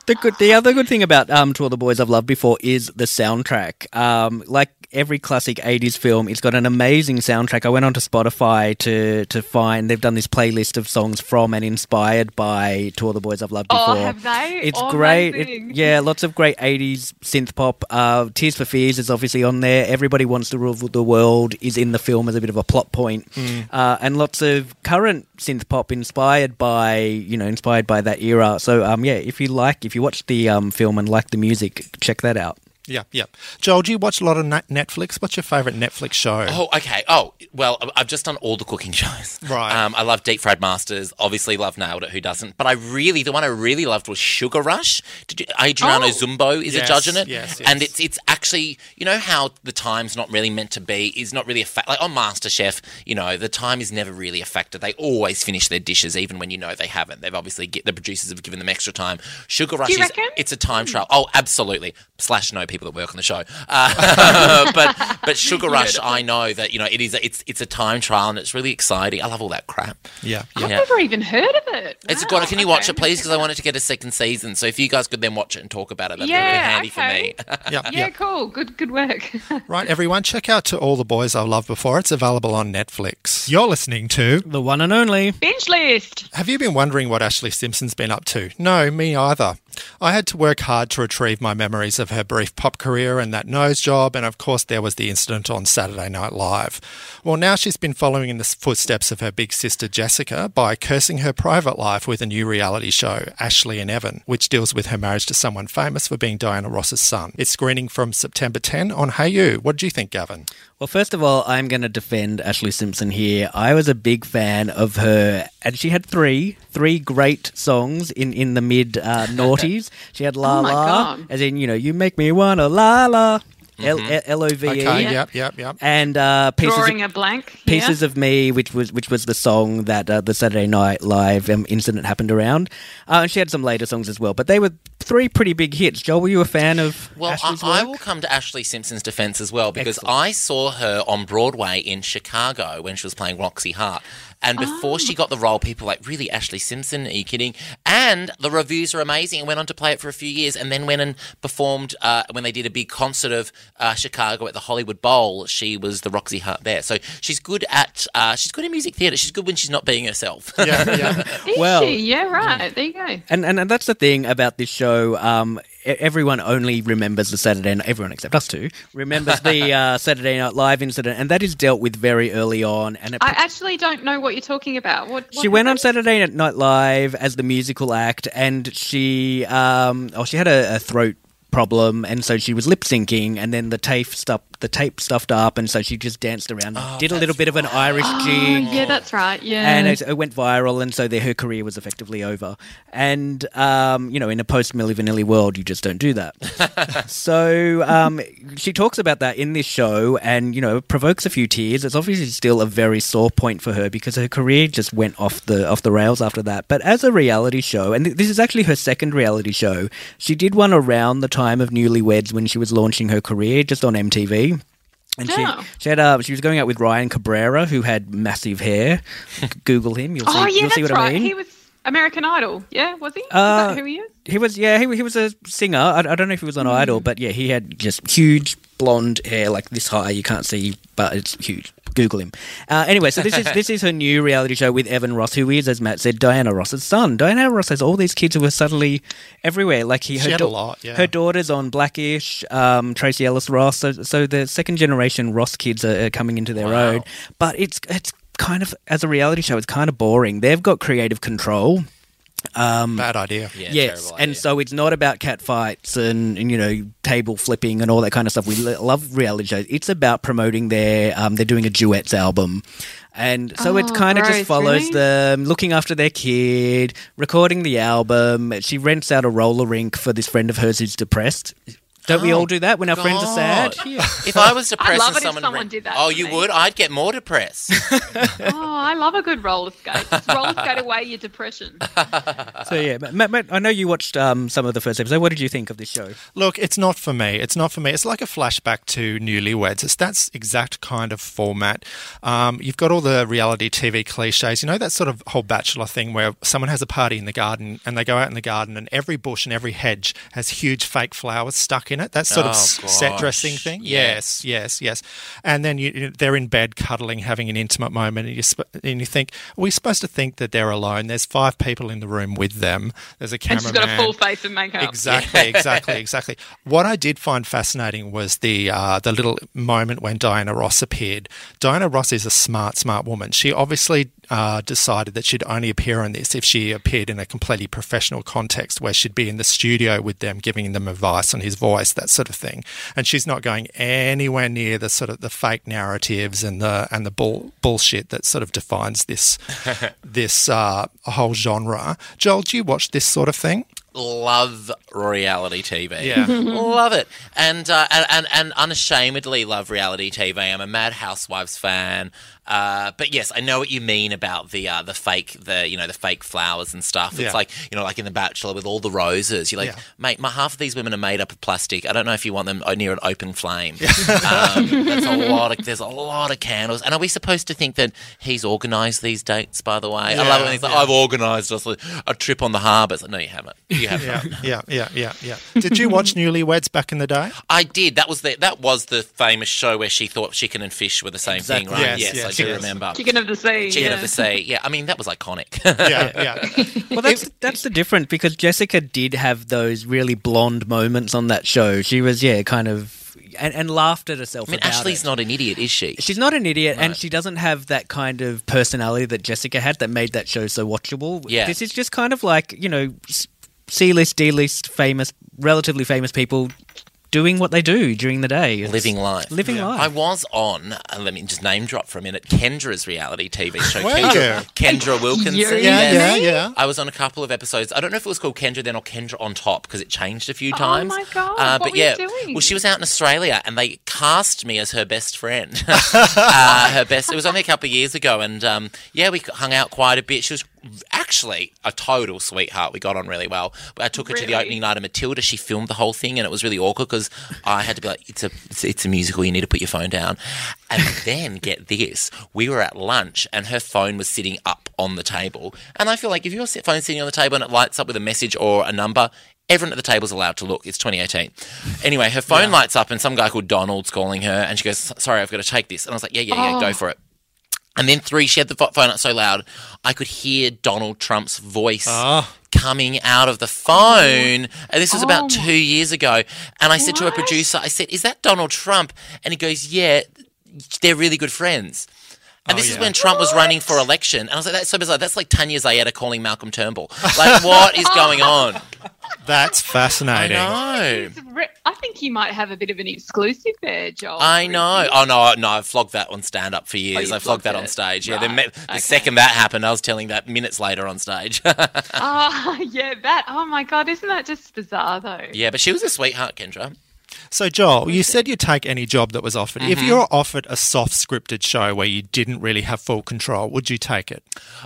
C: The good, the other good thing about um, To All the Boys I've Loved Before is the soundtrack. Um, like every classic '80s film, it's got an amazing soundtrack. I went onto Spotify to to find they've done this playlist of songs from and inspired by To All the Boys I've Loved Before.
D: Oh,
C: Before.
D: have they?
C: It's
D: Oh,
C: great. It-
D: amazing.
C: yeah, lots of great '80s synth pop. Uh, Tears for Fears is obviously on there. Everybody Wants to Rule the World is in the film as a bit of a plot point, uh, and lots of current synth pop inspired by you know inspired by that era. So um, yeah, if you like, if you watch the um, film and like the music, check that out.
A: Yeah, yeah. Joel, do you watch a lot of Netflix? What's your favourite Netflix show?
B: Oh, okay. Oh, well, I- I've just done all the cooking shows.
A: Right.
B: Um, I love Deep Fried Masters. Obviously, love Nailed It. Who doesn't? But I really, the one I really loved was Sugar Rush. Did you, Adriano
D: Oh.
B: Zumbo is
A: Yes,
B: a judge in it,
A: yes,
B: and it's it's actually you know how the time's not really meant to be is not really a fact. Like on MasterChef, you know, the time is never really a factor. They always finish their dishes, even when you know they haven't. They've obviously get, the producers have given them extra time. Sugar Rush
D: you
B: is
D: reckon?
B: it's a time trial. Oh, absolutely. Slash no people that work on the show. Uh, but but Sugar Rush, I know that you know it is. A, it's it's a time trial and it's really exciting. I love all that crap.
A: Yeah. yeah.
D: I've
B: Yeah.
D: never even heard of it.
B: It's
D: Wow,
B: good. Can you watch it, please? Because I want it to get a second season. So if you guys could then watch it and talk about it, that'd be really
D: Yeah,
B: handy
D: okay.
B: for me.
A: Yep,
D: Yeah, cool. Good, good work.
A: Right, everyone, check out To All the Boys I Loved Before. It's available on Netflix. You're listening to.
C: The one and only.
D: Binge list.
A: Have you been wondering what Ashlee Simpson's been up to? No, me either. I had to work hard to retrieve my memories of her brief pop career and that nose job, and of course, there was the incident on Saturday Night Live. Well, now she's been following in the footsteps of her big sister Jessica by cursing her private life with a new reality show, Ashlee and Evan, which deals with her marriage to someone famous for being Diana Ross's son. It's screening from September 10 on Hayu. What do you think, Gavin?
C: Well, first of all, I'm going to defend Ashlee Simpson here. I was a big fan of her, and she had three, three great songs in, in the mid uh, noughties. She had La
D: oh
C: La,
D: God.
C: as in, you know, you make me wanna La La, L O V E,
A: Okay, yep, yep, yep.
C: and uh, pieces of,
D: a blank.
C: Pieces of Me, which was which was the song that uh, the Saturday Night Live um, incident happened around. Uh, and she had some later songs as well, but they were three pretty big hits. Joel, were you a fan of
B: Well, I,
C: Ashlee's
B: I
C: work?
B: will come to Ashlee Simpson's defense as well because
C: Excellent.
B: I saw her on Broadway in Chicago when she was playing Roxy Hart. And before she got the role, people were like, really, Ashlee Simpson? Are you kidding? And the reviews are amazing and went on to play it for a few years and then went and performed uh, when they did a big concert of uh, Chicago at the Hollywood Bowl. She was the Roxy Hart there. So she's good at uh, she's good in music theatre. She's good when she's not being herself.
A: Yeah, yeah.
D: Is
C: Well-
D: she? Yeah, right. There you go.
C: And, and and that's the thing about this show. Um, everyone only remembers the Saturday. Night, everyone except us two remembers the uh, Saturday Night Live incident, and that is dealt with very early on. And it,
D: I actually don't know what you're talking about. What, what
C: she went on? Saturday Night Live as the musical act, and she um, oh she had a, a throat problem, and so she was lip syncing, and then the tape stuff the tape stuffed up, and so she just danced around, and did a little bit of an Irish
D: Oh,
C: jig.
D: yeah, that's right. Yeah.
C: and it, it went viral, and so their, her career was effectively over. And um, you know, in a post Milli Vanilli world, you just don't do that. so um, she talks about that in this show, and you know, provokes a few tears. It's obviously still a very sore point for her because her career just went off the off the rails after that. But as a reality show, and th- this is actually her second reality show, she did one around the time of Newlyweds when she was launching her career, just on MTV. And she,
D: Oh.
C: she had uh, she was going out with Ryan Cabrera, who had massive hair. Google him, you'll see,
D: oh, yeah,
C: you'll see what
D: right.
C: I mean.
D: He was American Idol. Yeah, was he? Is
C: Uh,
D: that who he is?
C: He was, yeah, he, he was a singer. I, I don't know if he was on
D: Hmm.
C: Idol, but yeah, he had just huge blonde hair, like this high. You can't see, but it's huge. Google him. Uh, anyway, so this is this is her new reality show with Evan Ross, who is, as Matt said, Diana Ross's son. Diana Ross has all these kids who are suddenly everywhere. Like he,
A: She
C: her,
A: had a lot, yeah.
C: her daughter's on Blackish, um, Tracee Ellis Ross. So, so the second generation Ross kids are, are coming into their
B: Wow.
C: own. But it's it's kind of as a reality show, it's kind of boring. They've got creative control.
A: Bad idea.
B: Yeah,
C: yes,
B: terrible
C: and so it's not about cat fights and, and you know table flipping and all that kind of stuff. We lo- love reality shows. It's about promoting their um, they're doing a duets album, and so it
D: Oh,
C: kind of just follows
D: really?
C: them looking after their kid, recording the album. She rents out a roller rink for this friend of hers who's depressed. Don't we
B: Oh,
C: all do that when our friends are sad?
B: God. If I was depressed
D: love
B: and
D: it if
B: someone,
D: someone did that
B: oh, you
D: me.
B: would? I'd get more depressed.
D: Oh, I love a good roller skate. Just roller skate away your depression.
C: So yeah, Matt, Matt, I know you watched um, some of the first episode. What did you think of this show?
A: Look, it's not for me. It's not for me. It's like a flashback to Newlyweds. It's that exact kind of format. Um, you've got all the reality TV cliches. You know that sort of whole bachelor thing where someone has a party in the garden and they go out in the garden and every bush and every hedge has huge fake flowers stuck in it. That sort of
B: Oh,
A: s- set dressing thing.
B: Yeah.
A: Yes, yes, yes. And then you, you- they're in bed cuddling, having an intimate moment, and you sp- and you think, are we supposed to think that they're alone? There's five people in the room with them. There's a
D: And she's got a full face of makeup.
A: Exactly, exactly, exactly. What I did find fascinating was the uh, the little moment when Diana Ross appeared. Diana Ross is a smart, smart woman. She obviously uh, decided that she'd only appear on this if she appeared in a completely professional context, where she'd be in the studio with them, giving them advice on his voice, that sort of thing. And she's not going anywhere near the sort of the fake narratives and the and the bull, bullshit that sort of defines this this uh, whole genre. Joel, do you watch this sort of thing?
B: love reality TV.
A: Yeah.
B: love it, and, uh, and and and unashamedly love reality TV. I'm a Mad Housewives fan. Uh, but yes, I know what you mean about the uh, the fake the you know the fake flowers and stuff.
A: Yeah.
B: It's like you know like in The Bachelor with all the roses. You're like,
A: Yeah.
B: mate, my half of these women are made up of plastic. I don't know if you want them near an open flame. um, that's a lot of there's a lot of candles. And are we supposed to think that he's organised these dates? By the way, I love it. When he's like,
A: Yeah, yeah.
B: I've organised us a, a trip on the harbour. Like, no, you haven't. You haven't.
A: Yeah, yeah, yeah, yeah, yeah. Did you watch Newlyweds back in the day?
B: I did. That was the that was the famous show where she thought chicken and fish were the same thing, right?
A: Yes,
B: Yes,
A: yes,
B: do
A: yes.
B: remember.
D: Chicken of the sea.
B: Chicken
D: yeah.
B: of the sea. Yeah, I mean that was iconic.
A: Yeah, yeah.
C: Well, that's that's the difference because Jessica did have those really blonde moments on that show. She was yeah, kind of and, and laughed at herself.
B: I mean,
C: about
B: Ashlee's
C: it.
B: not an idiot, is she?
C: She's not an idiot, and she doesn't have that kind of personality that Jessica had that made that show so watchable.
B: Yeah.
C: This is just kind of like, you know, C list, D list, famous, relatively famous people doing what they do during the day. It's
B: Living life.
C: Living
A: Yeah.
C: life.
B: I was on, uh, let me just name drop for a minute, Kendra's reality TV show. Kendra,
A: you?
B: Kendra Wilkinson.
D: You-
A: Yeah, yeah, yeah.
B: I was on a couple of episodes. I don't know if it was called Kendra then or Kendra on top because it changed a few times.
D: Oh my God,
B: Uh,
D: what
B: but
D: were you
B: yeah,
D: doing?
B: well, she was out in Australia and they cast me as her best friend. uh, her best. It was only a couple of years ago, and um, yeah, we hung out quite a bit. She was actually a total sweetheart. We got on really well. But I took her to the opening night of Matilda. She filmed the whole thing, and it was really awkward because I had to be like, "It's a, it's, it's a musical. You need to put your phone down." And then get this, we were at lunch, and her phone was sitting up on the table. And I feel like if your phone's sitting on the table and it lights up with a message or a number. Everyone at the table's allowed to look. It's 2018. Anyway, her phone lights up, and some guy called Donald's calling her, and she goes, "Sorry, I've got to take this." And I was like, "Yeah, yeah, yeah, oh. go for it." And then three, she had the phone up so loud, I could hear Donald Trump's voice
A: Ah.
B: coming out of the phone. And this was about
D: Oh.
B: two years ago. And I said to a producer, I said, Is that Donald Trump? And he goes, Yeah, they're really good friends. And
A: Oh,
B: this is when Trump was running for election. And I was like, That's so bizarre. That's like Tania Zaetta calling Malcolm Turnbull. Like, what is going on?
A: That's
B: I
A: fascinating.
B: know.
D: I think you might have a bit of an exclusive there, Joel.
B: I know. Oh no, no! I flogged that on stand up for years.
D: you
B: I flogged
D: flogged
B: that
D: it.
B: on stage. Yeah, the,
D: Right,
B: me- the
D: okay.
B: second that happened, I was telling that minutes later on stage.
D: Ah, yeah, that. Oh my God, isn't that just bizarre though?
B: yeah, but she was a sweetheart, Kendra.
A: So, Joel, you said you'd take any job that was offered. If
B: Mm-hmm.
A: you were offered a soft scripted show where you didn't really have full control, would you take it?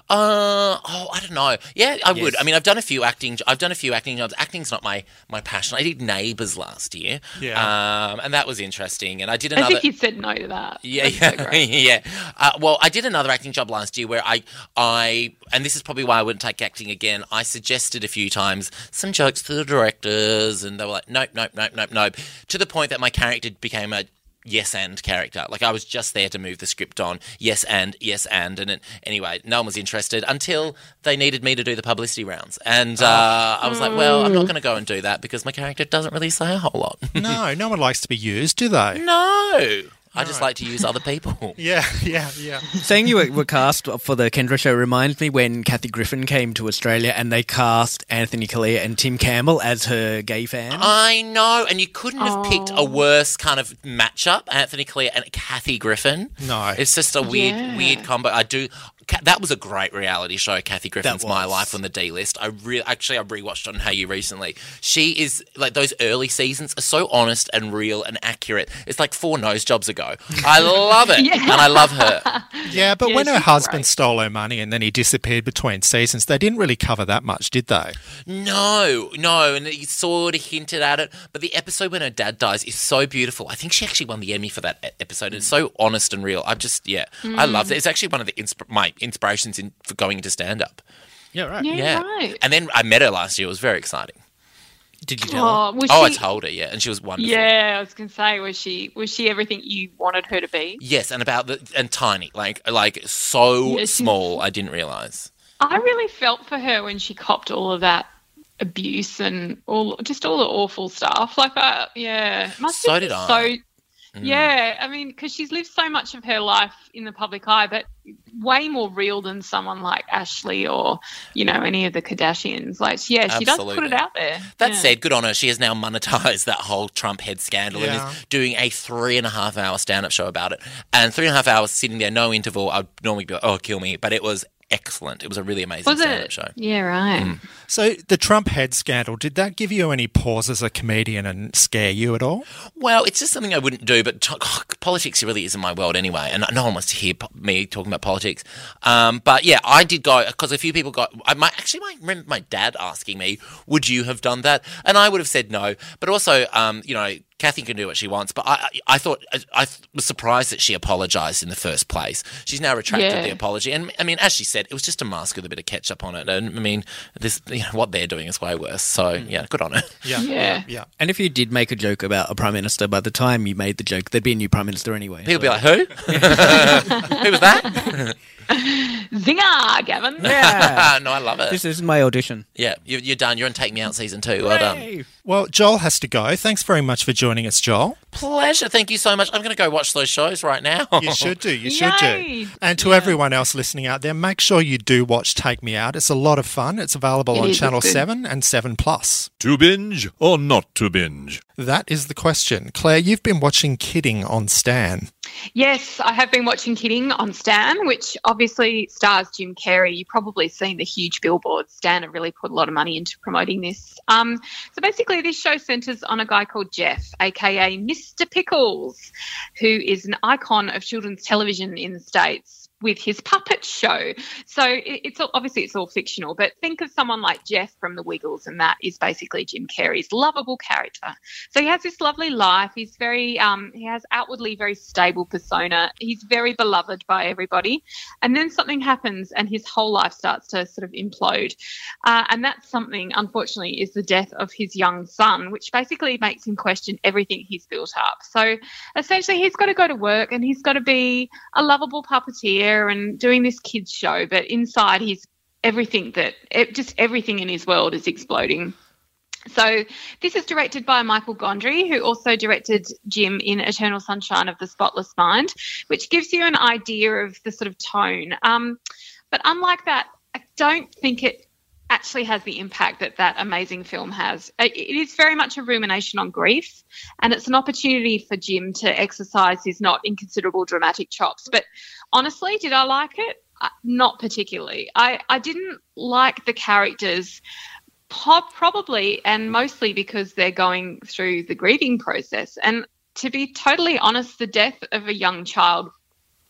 B: Uh oh, I don't know. Yeah, I would. I mean, I've done a few acting. I've done a few acting jobs. Acting's not my my passion. I did Neighbours last year.
A: Yeah.
B: Um, and that was interesting. And I did another.
D: I
B: another.
D: think you said no to that.
B: Yeah,
D: That's so
B: yeah,
D: great.
B: yeah. Uh, well, I did another acting job last year where I, I, and this is probably why I wouldn't take acting again. I suggested a few times some jokes to the directors, and they were like, "Nope, nope, nope, nope, nope." To the point that my character became a yes and character. Like I was just there to move the script on. Yes and yes and, and it, anyway, no one was interested until they needed me to do the publicity rounds, and uh, I was like, "Well, I'm not going to go and do that because my character doesn't really say a whole lot."
A: No, no one likes to be used, do they?
B: no. I just like to use other people.
A: Yeah, yeah, yeah.
C: Saying you were, were cast for the Kendra show reminds me when Kathy Griffin came to Australia and they cast Anthony Callea and Tim Campbell as her gay fan.
B: I know, and you couldn't have picked a oh. worse kind of matchup, Anthony Callea and Kathy Griffin.
A: No.
B: it's just a weird,
D: Yeah.
B: weird combo. I do. Ca- That was a great reality show. Kathy Griffin's My. Life on the D list. I re- actually I rewatched on Hayu recently. She is like those early seasons are so honest and real and accurate. It's like four nose jobs ago. I love it,
D: Yeah.
B: and I love her.
A: Yeah, but
D: Yeah,
A: when her husband
D: great.
A: stole her money and then he disappeared between seasons, they didn't really cover that much, did they?
B: No, no, and he sort of hinted at it, but the episode when her dad dies is so beautiful. I think she actually won the Emmy for that episode. It's so honest and real. I just, yeah, I love it. Mm. It's actually one of the insp- my inspirations in for going into stand up.
C: yeah, right.
D: Yeah,
B: Yeah,
D: right.
B: and then I met her last year. It was very exciting.
C: Did you tell oh, her?
D: Oh, was
B: Oh, I told her, yeah, and she was wonderful.
D: Yeah, I was gonna say, was she was she everything you wanted her to be?
B: Yes, and about the and tiny, like like so
D: Yeah,
B: small. I didn't realize.
D: I really felt for her when she copped all of that abuse and all just all the awful stuff. Like, I, yeah, must
B: So
D: have
B: did
D: been
B: I.
D: So, yeah, I mean, because she's lived so much of her life in the public eye, but way more real than someone like Ashlee or you know any of the Kardashians. Like, yeah, she does put it out there.
B: That
D: Yeah.
B: said, good on her. She has now monetized that whole Trump head scandal and is doing a three and a half hour stand up show about it. And three and a half hours sitting there, no interval. I'd normally be like, oh, kill me. But it was excellent. It was a really amazing
D: Was
B: stand-up
D: it?
B: show.
D: Yeah, right.
B: Mm.
A: So the Trump head scandal, did that give you any pause as a comedian and scare you at all?
B: Well, it's just something I wouldn't do, but t- politics really isn't my world anyway, and no one wants to hear po- me talking about politics. Um, but yeah, I did go because a few people got. I might actually I remember my dad asking me, "Would you have done that?" And I would have said no. But also, um, you know. Kathy can do what she wants, but I, I thought I was surprised that she apologised in the first place. She's now retracted
D: Yeah.
B: the apology, and I mean, as she said, it was just a mask with a bit of ketchup on it. And I mean, this, you know, what they're doing is way worse. So mm. yeah, good on her.
A: Yeah.
D: Yeah.
A: Yeah.
C: And if you did make a joke about a prime minister, by the time you made the joke, there'd be a new prime minister anyway.
B: People
C: So-
B: be like, "Who? Who was that?"
D: Zinger, Gavin.
C: yeah.
B: no, I love it.
C: this is my audition.
B: Yeah, you, you're done. You're in Take Me Out season two. Well done.
A: Well, Joel has to go. Thanks very much for joining us, Joel.
B: Pleasure. Thank you so much. I'm going to go watch those shows right now.
A: You should do. You should
D: Yay.
A: do. And to everyone else listening out there, make sure you do watch Take Me Out. It's a lot of fun. It's available
D: It
A: on Channel 7 and 7 Plus.
E: To binge or not to binge?
A: That is the question. Claire, you've been watching Kidding on Stan.
D: Yes, I have been watching Kidding on Stan, which obviously stars Jim Carrey. You've probably seen the huge billboards. Stan have really put a lot of money into promoting this. Um, so basically, this show centres on a guy called Jeff, aka Mr. Pickles, who is an icon of children's television in the States with his puppet show. So it, it's all, obviously it's all fictional, but think of someone like Jeff from The Wiggles, and that is basically Jim Carrey's lovable character. So he has this lovely life. He's very, um, he has outwardly very stable persona. He's very beloved by everybody, and then something happens, and his whole life starts to sort of implode. Uh, and that something, unfortunately, is the death of his young son, which basically makes him question everything he's built up. So essentially, he's got to go to work, and he's got to be a lovable puppeteer and doing this kids show, but inside he's everything that just everything in his world is exploding. So this is directed by Michel Gondry, who also directed Jim in Eternal Sunshine of the Spotless Mind, which gives you an idea of the sort of tone. Um, but unlike that, I don't think it actually has the impact that that amazing film has. It is very much a rumination on grief, and it's an opportunity for Jim to exercise his not inconsiderable dramatic chops. But honestly, did I like it? Uh, Not particularly. I, I didn't like the characters probably and mostly because they're going through the grieving process. And to be totally honest, the death of a young child,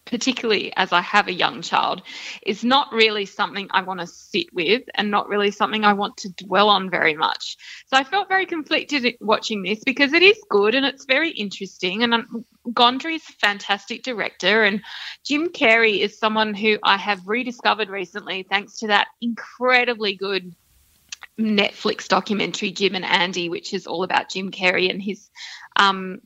D: particularly as I have a young child, is not really something I want to sit with and not really something I want to dwell on very much. So I felt very conflicted watching this because it is good and it's very interesting. And Gondry is a fantastic director, and Jim Carrey is someone who I have rediscovered recently thanks to that incredibly good Netflix documentary Jim and Andy, which is all about Jim Carrey and his um,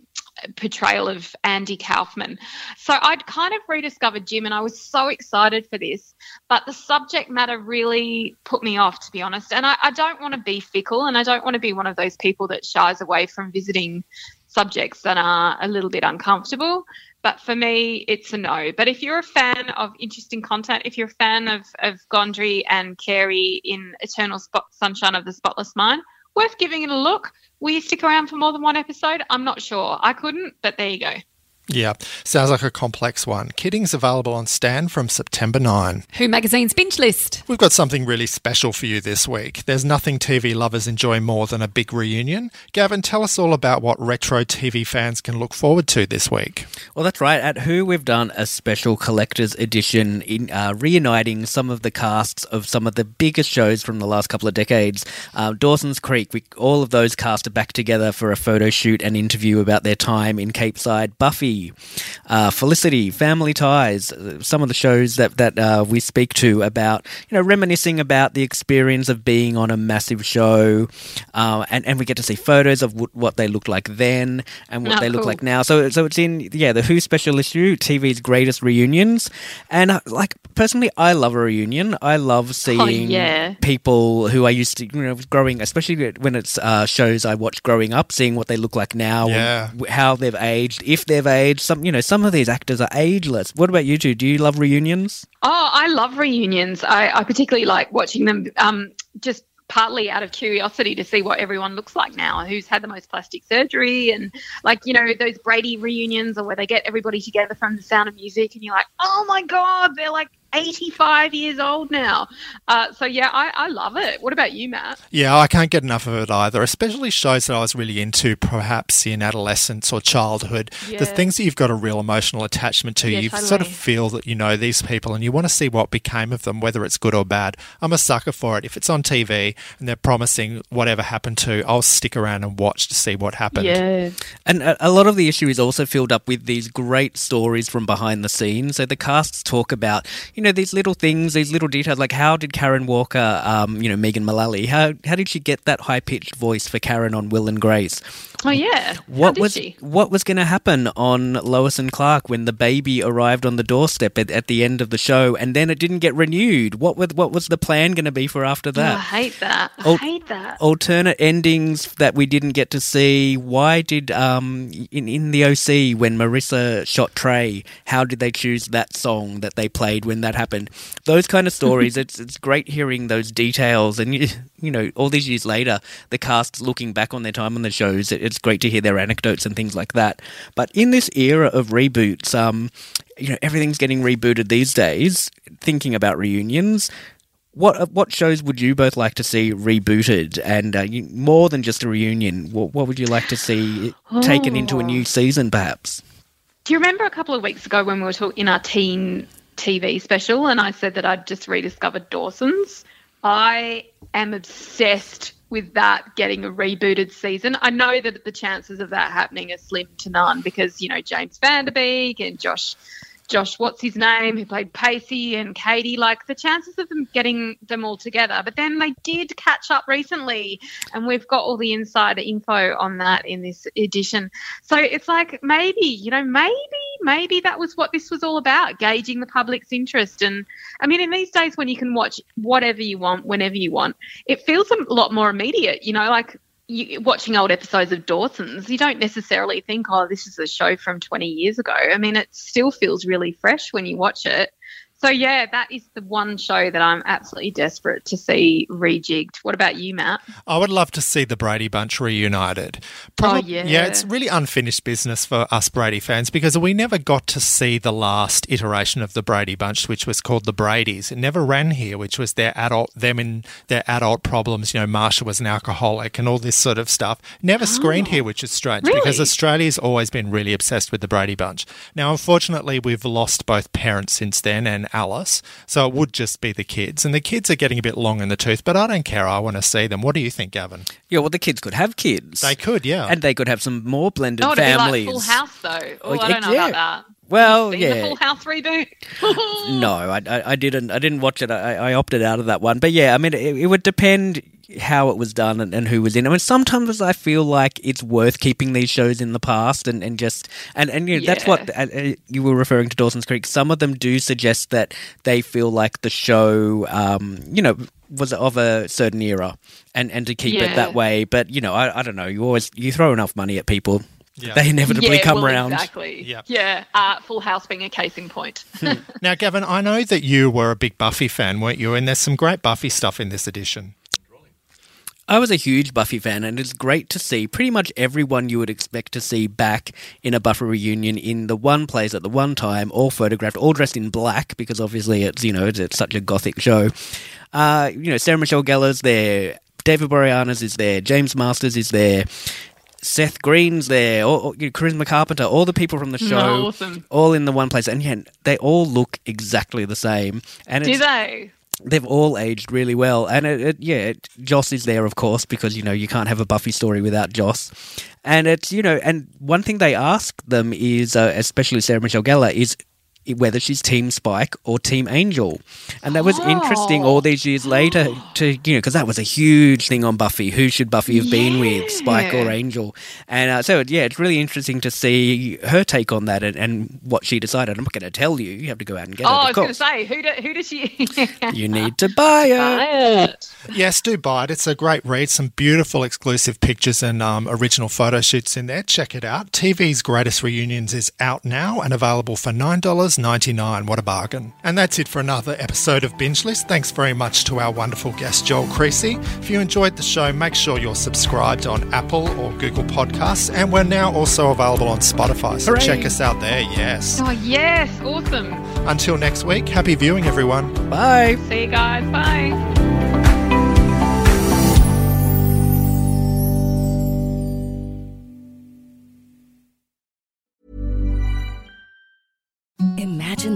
D: portrayal of Andy Kaufman. So I'd kind of rediscovered Jim, and I was so excited for this. But the subject matter really put me off, to be honest. And I, I don't want to be fickle, and I don't want to be one of those people that shies away from visiting subjects that are a little bit uncomfortable. But for me, it's a no. But if you're a fan of interesting content, if you're a fan of, of Gondry and Carrey in Eternal Spot- Sunshine of the Spotless Mind, worth giving it a look. Will you stick around for more than one episode? I'm not sure. I couldn't, but there you go.
A: Yeah, sounds like a complex one. Kidding's available on Stan from September 9.
F: Who Magazine's binge list.
A: We've got something really special for you this week. There's nothing TV lovers enjoy more than a big reunion. Gavin, tell us all about what retro TV fans can look forward to this week.
C: Well, that's right. At Who, we've done a special collector's edition in uh, reuniting some of the casts of some of the biggest shows from the last couple of decades. Uh, Dawson's Creek, we, all of those cast are back together for a photo shoot and interview about their time in Capeside. Buffy, uh, Felicity, Family Ties, uh, some of the shows that, that uh, we speak to about, you know, reminiscing about the experience of being on a massive show. Uh, and, and we get to see photos of w- what they looked like then and what
D: Oh,
C: they look
D: cool.
C: like now. So, so it's in yeah the Who special issue, TV's greatest reunions, and uh, like personally, I love a reunion. I love seeing
D: Oh, yeah.
C: people who I used to you know growing, especially when it's uh, shows I watched growing up, seeing what they look like now,
A: Yeah.
C: and how they've aged, if they've aged. Some you know some of these actors are ageless. What about you two? Do you love reunions?
D: Oh, I love reunions. I, I particularly like watching them um, just partly out of curiosity to see what everyone looks like now, who's had the most plastic surgery, and like, you know, those Brady reunions or where they get everybody together from the sound of music and you're like, oh my God, they're like 85 years old now. Uh, so yeah, I, I love it. What about you, Matt?
A: Yeah, I can't get enough of it either, especially shows that I was really into perhaps in adolescence or childhood.
D: Yeah.
A: The things that you've got a real emotional attachment to,
D: Yeah,
A: you sort of feel that you know these people and you want to see what became of them, whether it's good or bad. I'm a sucker for it. If it's on TV and they're promising whatever happened to, I'll stick around and watch to see what happened.
D: Yeah.
C: And a, a lot of the issue is also filled up with these great stories from behind the scenes. So the casts talk about, you know, these little things, these little details, like how did Karen Walker, um, you know, Megan Mullally, how how did she get that high pitched voice for Karen on Will and Grace?
D: Oh yeah.
C: What
D: did
C: was
D: she?
C: what was going to happen on Lois and Clark when the baby arrived on the doorstep at, at the end of the show, and then it didn't get renewed? What was what was the plan going to be for after
D: Oh,
C: that?
D: I hate that. I
C: Oh,
D: hate that.
C: alternate endings that we didn't get to see. Why did um in in the OC when Marissa shot Trey? How did they choose that song that they played when that happened? Those kind of stories. it's it's great hearing those details, and you, you know all these years later, the cast looking back on their time on the shows. It, it's great to hear their anecdotes and things like that. But in this era of reboots, um. You know everything's getting rebooted these days. Thinking about reunions, what uh, what shows would you both like to see rebooted, and uh, you, more than just a reunion? What, what would you like to see taken into a new season, perhaps?
D: Do you remember a couple of weeks ago when we were talking in our teen TV special, and I said that I'd just rediscovered Dawson's? I am obsessed with that getting a rebooted season. I know that the chances of that happening are slim to none because you know James Van Der Beek and Josh. Josh, what's his name, who played Pacey and Katie, like the chances of them getting them all together. But then they did catch up recently, and we've got all the insider info on that in this edition. So it's like maybe, you know, maybe, maybe that was what this was all about, gauging the public's interest. And I mean, in these days when you can watch whatever you want, whenever you want, it feels a lot more immediate, you know, like you, watching old episodes of Dawson's, you don't necessarily think, oh, this is a show from 20 years ago. I mean, it still feels really fresh when you watch it. So, yeah, that is the one show that I'm absolutely desperate to see rejigged. What about you, Matt?
A: I would love to see the Brady Bunch reunited.
D: Oh, yeah.
A: Yeah, it's really unfinished business for us Brady fans because we never got to see the last iteration of the Brady Bunch, which was called the Brady's. It never ran here, which was their adult, them in their adult problems. You know, Marsha was an alcoholic and all this sort of stuff. Never screened here, oh. which is strange because
D: Oh.
A: Australia's always been really obsessed with the Brady Bunch. Now, unfortunately, we've lost both parents since then and Alice, so it would just be the kids. And the kids are getting a bit long in the tooth, but I don't care. I want to see them. What do you think, Gavin?
C: Yeah, well, the kids could have kids.
A: They could, yeah.
C: and they could have some more blended
D: Oh, it'd
C: families.
D: be like Full House, though. Oh, I don't know
C: yeah.
D: about that.
C: Well,
D: Seen
C: yeah.
D: The Full House reboot?
C: No, I, I, I didn't. I didn't watch it. I, I opted out of that one. But yeah, I mean, it, it would depend how it was done and, and who was in it. I mean, sometimes I feel like it's worth keeping these shows in the past and, and just and and you know, that's what uh, uh, you were referring to Dawson's Creek. Some of them do suggest that they feel like the show, um, you know. Was of a certain era, and, and to keep it that way, but you know, I, I don't know. You always you throw enough money at people,
A: Yeah.
C: they inevitably
D: yeah,
C: come
D: well,
C: around.
D: Exactly.
A: Yeah.
D: Yeah. Uh, Full House being a case in point.
A: Now, Gavin, I know that you were a big Buffy fan, weren't you? And there's some great Buffy stuff in this edition.
C: I was a huge Buffy fan, and it's great to see pretty much everyone you would expect to see back in a Buffy reunion in the one place at the one time, all photographed, all dressed in black because obviously it's you know it's, it's such a gothic show. Uh, you know, Sarah Michelle Gellar's there, David Boreanaz is there, James Marsters is there. Seth Green's there, or, or, you know, Charisma Carpenter, all the people from the show,
D: Awesome.
C: all in the one place, and yeah, they all look exactly the same. And
D: Do they?
C: They've all aged really well. And it, it, yeah it, joss is there of course because you know you can't have a buffy story without joss. And it's you know and one thing they ask them is uh, especially sarah michelle gellar is whether she's team spike or team angel and that was interesting all these years later to you know because that was a huge thing on buffy who should buffy have been with spike or angel and uh, so yeah it's really interesting to see her take on that and, and what she decided i'm not going to tell you you have to go out and get
D: Oh,
C: it
D: Oh,
C: I
D: was going to say, who, do, who does she?
C: you need to buy it
A: Yes, do buy it. It's a great read. Some beautiful exclusive pictures and um, original photo shoots in there. Check it out. TV's Greatest Reunions is out now and available for $9 $4.99. What a bargain. And that's it for another episode of Binge List. Thanks very much to our wonderful guest, Joel Creasy. If you enjoyed the show, make sure you're subscribed on Apple or Google Podcasts. And we're now also available on Spotify, so
C: Hooray.
A: check us out there, yes.
D: Oh, yes. Awesome.
A: Until next week, happy viewing, everyone.
C: Bye.
D: See you guys. Bye.